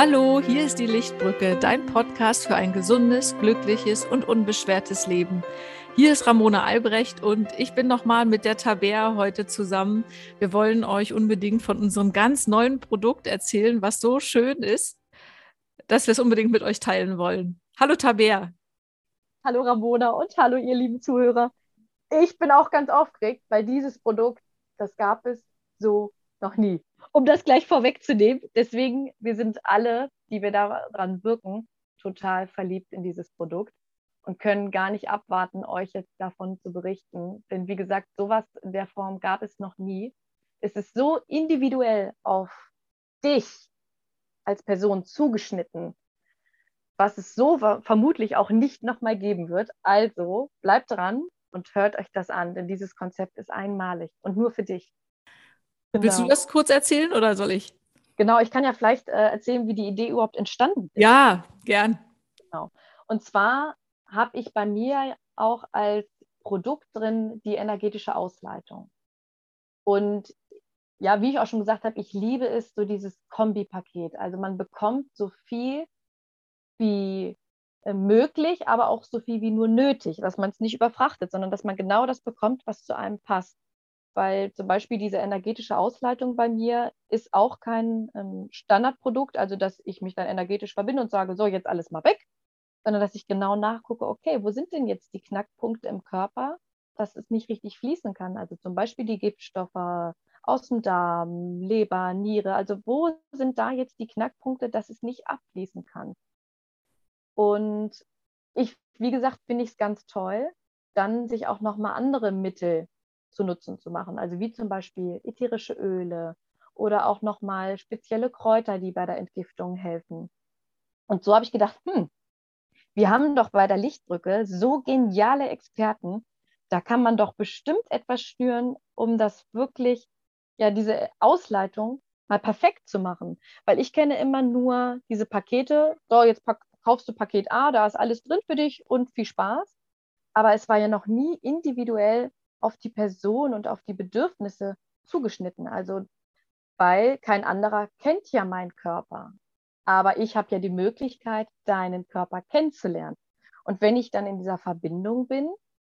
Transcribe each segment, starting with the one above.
Hallo, hier ist die Lichtbrücke, dein Podcast für ein gesundes, glückliches und unbeschwertes Leben. Hier ist Ramona Albrecht und ich bin nochmal mit der Tabea heute zusammen. Wir wollen euch unbedingt von unserem ganz neuen Produkt erzählen, was so schön ist, dass wir es unbedingt mit euch teilen wollen. Hallo Tabea. Hallo Ramona und hallo ihr lieben Zuhörer. Ich bin auch ganz aufgeregt, weil dieses Produkt, das gab es so noch nie. Um das gleich vorwegzunehmen, deswegen, wir sind alle, die wir daran wirken, total verliebt in dieses Produkt und können gar nicht abwarten, euch jetzt davon zu berichten. Denn wie gesagt, sowas in der Form gab es noch nie. Es ist so individuell auf dich als Person zugeschnitten, was es so vermutlich auch nicht nochmal geben wird. Also bleibt dran und hört euch das an, denn dieses Konzept ist einmalig und nur für dich. Genau. Willst du genau. das kurz erzählen oder soll ich? Genau, ich kann ja vielleicht äh, erzählen, wie die Idee überhaupt entstanden ist. Ja, gern. Genau. Und zwar habe ich bei mir auch als Produkt drin die energetische Ausleitung. Und ja, wie ich auch schon gesagt habe, ich liebe es, so dieses Kombipaket. Also man bekommt so viel wie äh, möglich, aber auch so viel wie nur nötig, dass man es nicht überfrachtet, sondern dass man genau das bekommt, was zu einem passt weil zum Beispiel diese energetische Ausleitung bei mir ist auch kein ähm, Standardprodukt, also dass ich mich dann energetisch verbinde und sage, so, jetzt alles mal weg, sondern dass ich genau nachgucke, okay, wo sind denn jetzt die Knackpunkte im Körper, dass es nicht richtig fließen kann? Also zum Beispiel die Giftstoffe aus dem Darm, Leber, Niere, also wo sind da jetzt die Knackpunkte, dass es nicht abfließen kann? Und ich, wie gesagt, finde ich es ganz toll, dann sich auch nochmal andere Mittel zu Nutzen zu machen. Also wie zum Beispiel ätherische Öle oder auch nochmal spezielle Kräuter, die bei der Entgiftung helfen. Und so habe ich gedacht, hm, wir haben doch bei der Lichtbrücke so geniale Experten, da kann man doch bestimmt etwas schnüren, um das wirklich, ja, diese Ausleitung mal perfekt zu machen. Weil ich kenne immer nur diese Pakete, so jetzt kaufst du Paket A, da ist alles drin für dich und viel Spaß. Aber es war ja noch nie individuell auf die Person und auf die Bedürfnisse zugeschnitten. Also, weil kein anderer kennt ja meinen Körper. Aber ich habe ja die Möglichkeit, deinen Körper kennenzulernen. Und wenn ich dann in dieser Verbindung bin,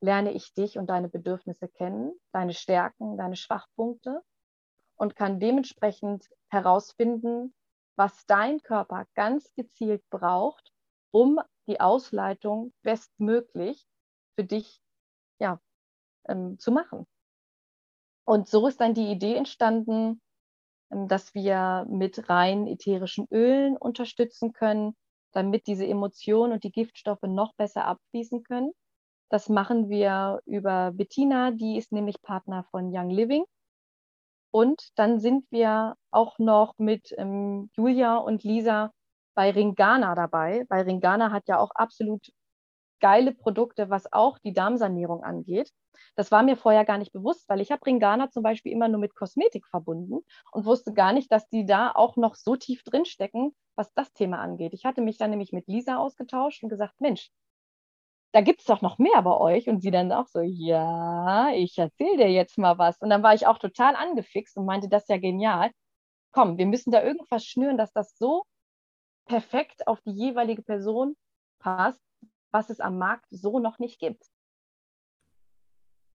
lerne ich dich und deine Bedürfnisse kennen, deine Stärken, deine Schwachpunkte und kann dementsprechend herausfinden, was dein Körper ganz gezielt braucht, um die Ausleitung bestmöglich für dich ja, ähm, zu machen. Und so ist dann die Idee entstanden, ähm, dass wir mit rein ätherischen Ölen unterstützen können, damit diese Emotionen und die Giftstoffe noch besser abfließen können. Das machen wir über Bettina, die ist nämlich Partner von Young Living. Und dann sind wir auch noch mit ähm, Julia und Lisa bei Ringana dabei, weil Ringana hat ja auch absolut geile Produkte, was auch die Darmsanierung angeht. Das war mir vorher gar nicht bewusst, weil ich habe Ringana zum Beispiel immer nur mit Kosmetik verbunden und wusste gar nicht, dass die da auch noch so tief drinstecken, was das Thema angeht. Ich hatte mich dann nämlich mit Lisa ausgetauscht und gesagt, Mensch, da gibt es doch noch mehr bei euch. Und sie dann auch so, ja, ich erzähle dir jetzt mal was. Und dann war ich auch total angefixt und meinte, das ist ja genial. Komm, wir müssen da irgendwas schnüren, dass das so perfekt auf die jeweilige Person passt, was es am Markt so noch nicht gibt.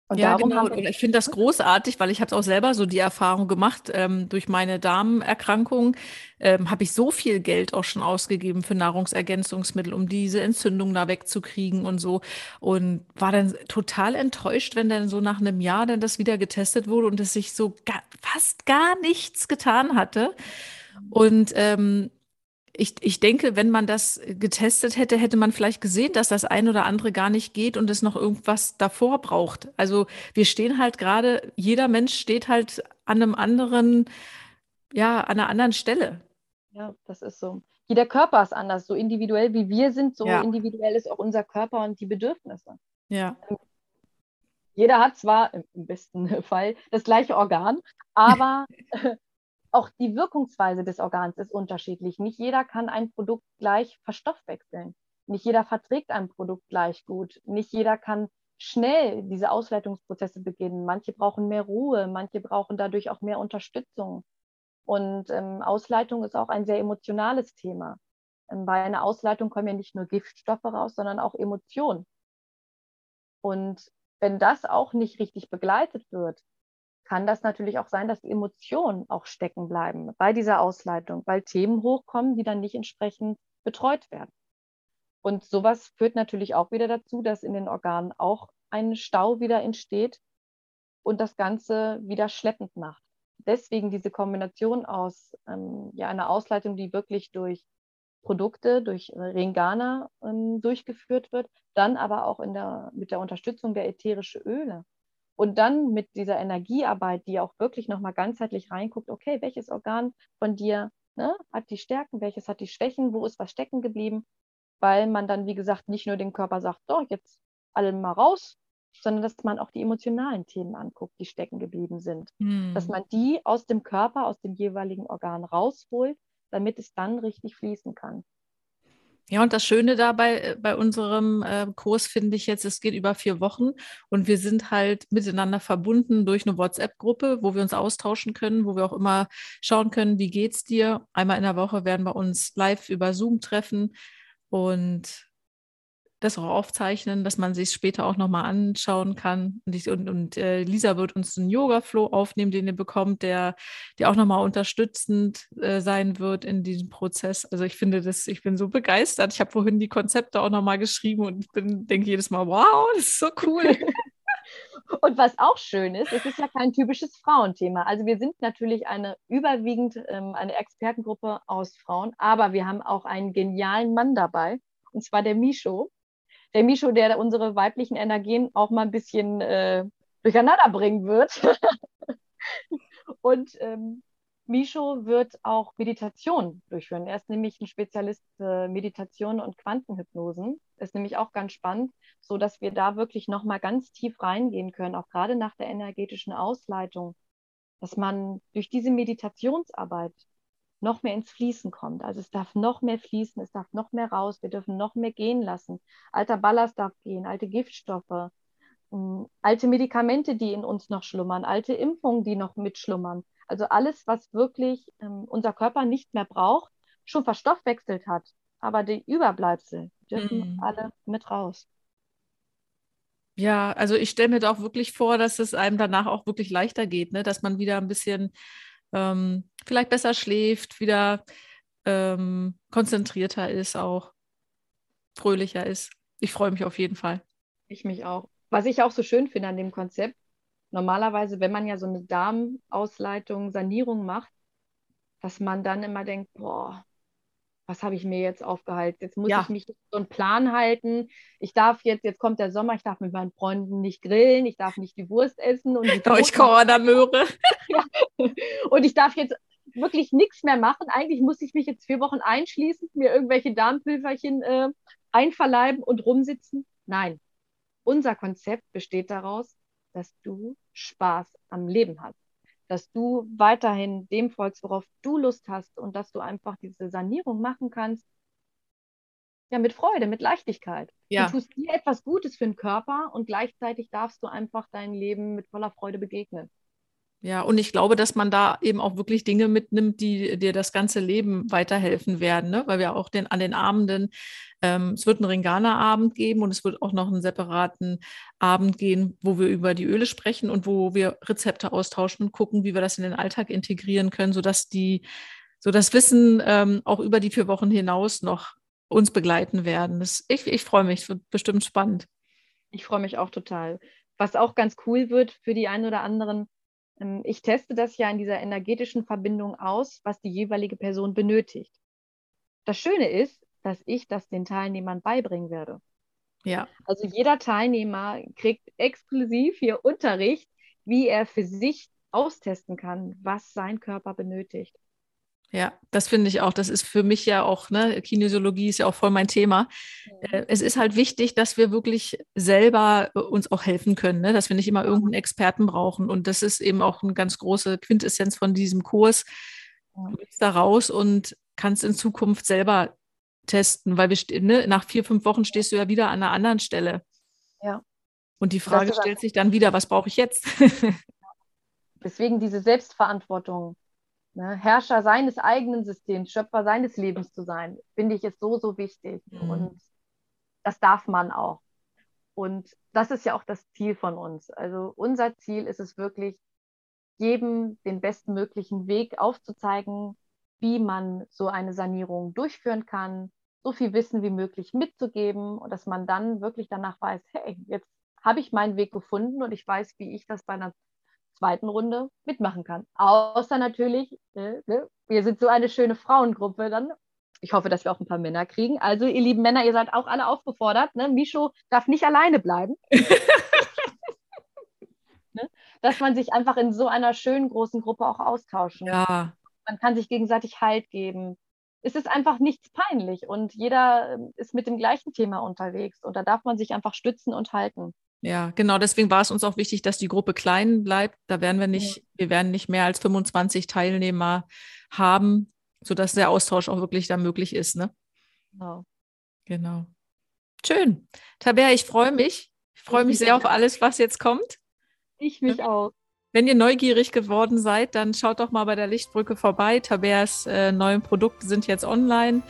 Und ja, genau. Und ich finde das großartig, weil ich habe auch selber so die Erfahrung gemacht, ähm, durch meine Darmerkrankung ähm, habe ich so viel Geld auch schon ausgegeben für Nahrungsergänzungsmittel, um diese Entzündung da wegzukriegen und so. Und war dann total enttäuscht, wenn dann so nach einem Jahr dann das wieder getestet wurde und es sich so gar, fast gar nichts getan hatte. Und ähm, ich, ich denke, wenn man das getestet hätte, hätte man vielleicht gesehen, dass das ein oder andere gar nicht geht und es noch irgendwas davor braucht. Also wir stehen halt gerade, jeder Mensch steht halt an einem anderen, ja, an einer anderen Stelle. Ja, das ist so. Jeder Körper ist anders. So individuell wie wir sind, so ja. individuell ist auch unser Körper und die Bedürfnisse. Ja. Jeder hat zwar im besten Fall das gleiche Organ, aber auch die Wirkungsweise des Organs ist unterschiedlich. Nicht jeder kann ein Produkt gleich verstoffwechseln. Nicht jeder verträgt ein Produkt gleich gut. Nicht jeder kann schnell diese Ausleitungsprozesse beginnen. Manche brauchen mehr Ruhe, manche brauchen dadurch auch mehr Unterstützung. Und ähm, Ausleitung ist auch ein sehr emotionales Thema. Ähm, bei einer Ausleitung kommen ja nicht nur Giftstoffe raus, sondern auch Emotionen. Und wenn das auch nicht richtig begleitet wird, kann das natürlich auch sein, dass die Emotionen auch stecken bleiben bei dieser Ausleitung, weil Themen hochkommen, die dann nicht entsprechend betreut werden. Und sowas führt natürlich auch wieder dazu, dass in den Organen auch ein Stau wieder entsteht und das Ganze wieder schleppend macht. Deswegen diese Kombination aus ähm, ja, einer Ausleitung, die wirklich durch Produkte, durch Ringana ähm, durchgeführt wird, dann aber auch der, mit der Unterstützung der ätherischen Öle. Und dann mit dieser Energiearbeit, die auch wirklich nochmal ganzheitlich reinguckt, okay, welches Organ von dir ne, hat die Stärken, welches hat die Schwächen, wo ist was stecken geblieben, weil man dann, wie gesagt, nicht nur dem Körper sagt, so, jetzt alle mal raus, sondern dass man auch die emotionalen Themen anguckt, die stecken geblieben sind. Hm. Dass man die aus dem Körper, aus dem jeweiligen Organ rausholt, damit es dann richtig fließen kann. Ja, und das Schöne dabei äh, bei unserem äh, Kurs finde ich jetzt, es geht über vier Wochen und wir sind halt miteinander verbunden durch eine WhatsApp-Gruppe, wo wir uns austauschen können, wo wir auch immer schauen können, wie geht's dir? Einmal in der Woche werden wir uns live über Zoom treffen und das auch aufzeichnen, dass man sich später auch nochmal anschauen kann. Und, ich, und, und äh, Lisa wird uns einen Yoga-Flow aufnehmen, den ihr bekommt, der, der auch nochmal unterstützend äh, sein wird in diesem Prozess. Also ich finde das, ich bin so begeistert. Ich habe vorhin die Konzepte auch nochmal geschrieben und ich denke jedes Mal, wow, das ist so cool. Und was auch schön ist, es ist ja kein typisches Frauenthema. Also wir sind natürlich eine überwiegend ähm, eine Expertengruppe aus Frauen, aber wir haben auch einen genialen Mann dabei, und zwar der Misho der Mischo, der unsere weiblichen Energien auch mal ein bisschen äh, durcheinander bringen wird. und ähm, Mischo wird auch Meditation durchführen. Er ist nämlich ein Spezialist für Meditation und Quantenhypnosen. Ist nämlich auch ganz spannend, so dass wir da wirklich noch mal ganz tief reingehen können, auch gerade nach der energetischen Ausleitung, dass man durch diese Meditationsarbeit noch mehr ins Fließen kommt. Also es darf noch mehr fließen, es darf noch mehr raus, wir dürfen noch mehr gehen lassen. Alter Ballast darf gehen, alte Giftstoffe, ähm, alte Medikamente, die in uns noch schlummern, alte Impfungen, die noch mitschlummern. Also alles, was wirklich ähm, unser Körper nicht mehr braucht, schon verstoffwechselt hat. Aber die Überbleibsel dürfen mhm. alle mit raus. Ja, also ich stelle mir da auch wirklich vor, dass es einem danach auch wirklich leichter geht, ne? dass man wieder ein bisschen ähm, vielleicht besser schläft, wieder ähm, konzentrierter ist, auch fröhlicher ist. Ich freue mich auf jeden Fall. Ich mich auch. Was ich auch so schön finde an dem Konzept, normalerweise, wenn man ja so eine Darmausleitung, Sanierung macht, dass man dann immer denkt, boah, was habe ich mir jetzt aufgehalten? Jetzt muss ja. ich mich so einen Plan halten. Ich darf jetzt, jetzt kommt der Sommer, ich darf mit meinen Freunden nicht grillen, ich darf nicht die Wurst essen und die Durch Corona-Möhre. ja. Und ich darf jetzt wirklich nichts mehr machen. Eigentlich muss ich mich jetzt vier Wochen einschließen, mir irgendwelche Darmpülverchen äh, einverleiben und rumsitzen. Nein, unser Konzept besteht daraus, dass du Spaß am Leben hast dass du weiterhin dem folgst, worauf du Lust hast und dass du einfach diese Sanierung machen kannst. Ja, mit Freude, mit Leichtigkeit. Ja. Du tust dir etwas Gutes für den Körper und gleichzeitig darfst du einfach dein Leben mit voller Freude begegnen. Ja, und ich glaube, dass man da eben auch wirklich Dinge mitnimmt, die dir das ganze Leben weiterhelfen werden, ne? weil wir auch den, an den Abenden, ähm, es wird einen Ringana-Abend geben und es wird auch noch einen separaten Abend gehen, wo wir über die Öle sprechen und wo wir Rezepte austauschen und gucken, wie wir das in den Alltag integrieren können, sodass die, so das Wissen ähm, auch über die vier Wochen hinaus noch uns begleiten werden. Das, ich, ich freue mich, es wird bestimmt spannend. Ich freue mich auch total. Was auch ganz cool wird für die einen oder anderen, ich teste das ja in dieser energetischen Verbindung aus, was die jeweilige Person benötigt. Das Schöne ist, dass ich das den Teilnehmern beibringen werde. Ja. Also jeder Teilnehmer kriegt exklusiv hier Unterricht, wie er für sich austesten kann, was sein Körper benötigt. Ja, das finde ich auch. Das ist für mich ja auch, ne, Kinesiologie ist ja auch voll mein Thema. Mhm. Es ist halt wichtig, dass wir wirklich selber äh, uns auch helfen können, ne? dass wir nicht immer irgendeinen Experten brauchen. Und das ist eben auch eine ganz große Quintessenz von diesem Kurs. Du gehst da raus und kannst in Zukunft selber testen, weil wir ne, nach vier, fünf Wochen stehst du ja wieder an einer anderen Stelle. Ja. Und die Frage stellt sich dann wieder, was brauche ich jetzt? Deswegen diese Selbstverantwortung ne, Herrscher seines eigenen Systems, Schöpfer seines Lebens zu sein, finde ich ist so, so wichtig. Mhm. Und das darf man auch. Und das ist ja auch das Ziel von uns. Also unser Ziel ist es wirklich, jedem den bestmöglichen Weg aufzuzeigen, wie man so eine Sanierung durchführen kann, so viel Wissen wie möglich mitzugeben und dass man dann wirklich danach weiß, hey, jetzt habe ich meinen Weg gefunden und ich weiß, wie ich das bei einer zweiten Runde mitmachen kann. Außer natürlich, äh, ne, wir sind so eine schöne Frauengruppe dann. Ich hoffe, dass wir auch ein paar Männer kriegen. Also, ihr lieben Männer, ihr seid auch alle aufgefordert. Ne? Mischo darf nicht alleine bleiben. ne? Dass man sich einfach in so einer schönen großen Gruppe auch austauschen. Ja. Man kann sich gegenseitig Halt geben. Es ist einfach nichts peinlich und jeder ähm, ist mit dem gleichen Thema unterwegs und da darf man sich einfach stützen und halten. Ja, genau. Deswegen war es uns auch wichtig, dass die Gruppe klein bleibt. Da werden wir nicht, ja. wir werden nicht mehr als 25 Teilnehmer haben, sodass der Austausch auch wirklich da möglich ist. Ne? Genau. Genau. Schön. Tabea, ich freue mich. Ich freue mich sehr auf alles, was jetzt kommt. Ich mich auch. Wenn ihr neugierig geworden seid, dann schaut doch mal bei der Lichtbrücke vorbei. Tabeas äh, neuen Produkte sind jetzt online.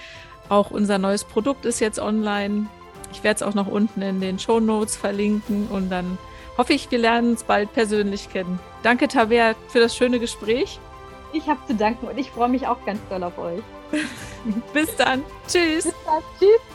Auch unser neues Produkt ist jetzt online. Ich werde es auch noch unten in den Show Notes verlinken und dann hoffe ich, wir lernen uns bald persönlich kennen. Danke, Tabea, für das schöne Gespräch. Ich habe zu danken und ich freue mich auch ganz doll auf euch. Bis dann. Tschüss. Bis dann. Tschüss.